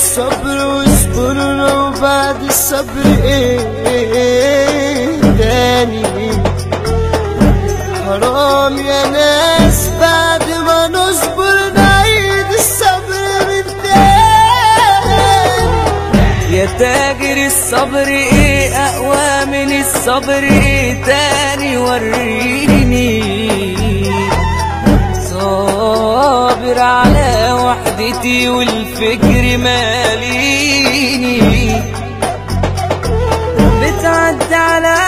الصبر واصبر لو بعد الصبر إيه تاني حرام يا ناس بعد ما نصبر نعيد الصبر من تاني. يا تاجر الصبر إيه اقوى من الصبر إيه تاني وريني. وحدتي والفكر ماليني. بتعدي عليا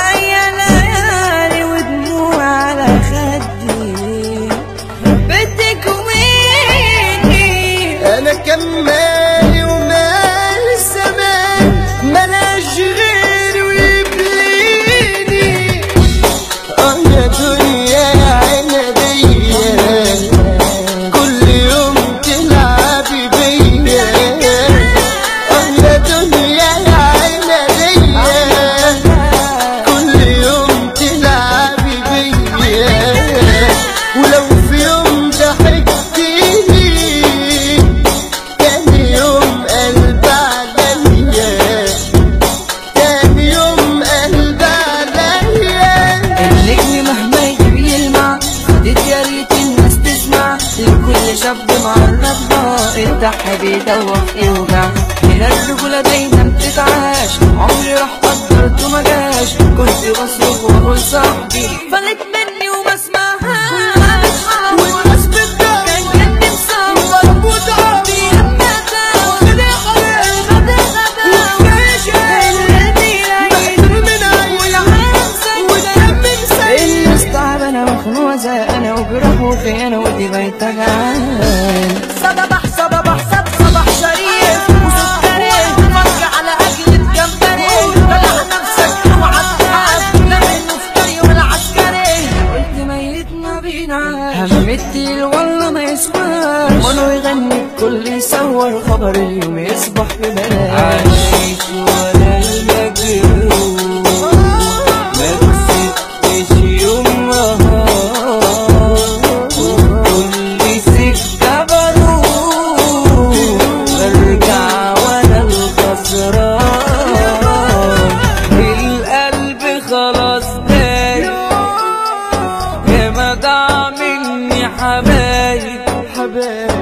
الضحى بيدوخ يوجع هنا الرجولة دايما بتتعاش عمري راح قدرت وما جاش كنت بصرخ واقول صاحبي فلت مني وما اسمعهاش والناس بتدور كان مصور من مسيل الناس تعبانة ودي بقت تجعان يغني الكل يصور خبر اليوم يصبح ببلاش. عايش وأنا المجنون ما كسبتش يوم نهار وكل سكة بروح برجع وأنا الخسران القلب خلاص دايب يا ضاع مني حبايب. حبايب.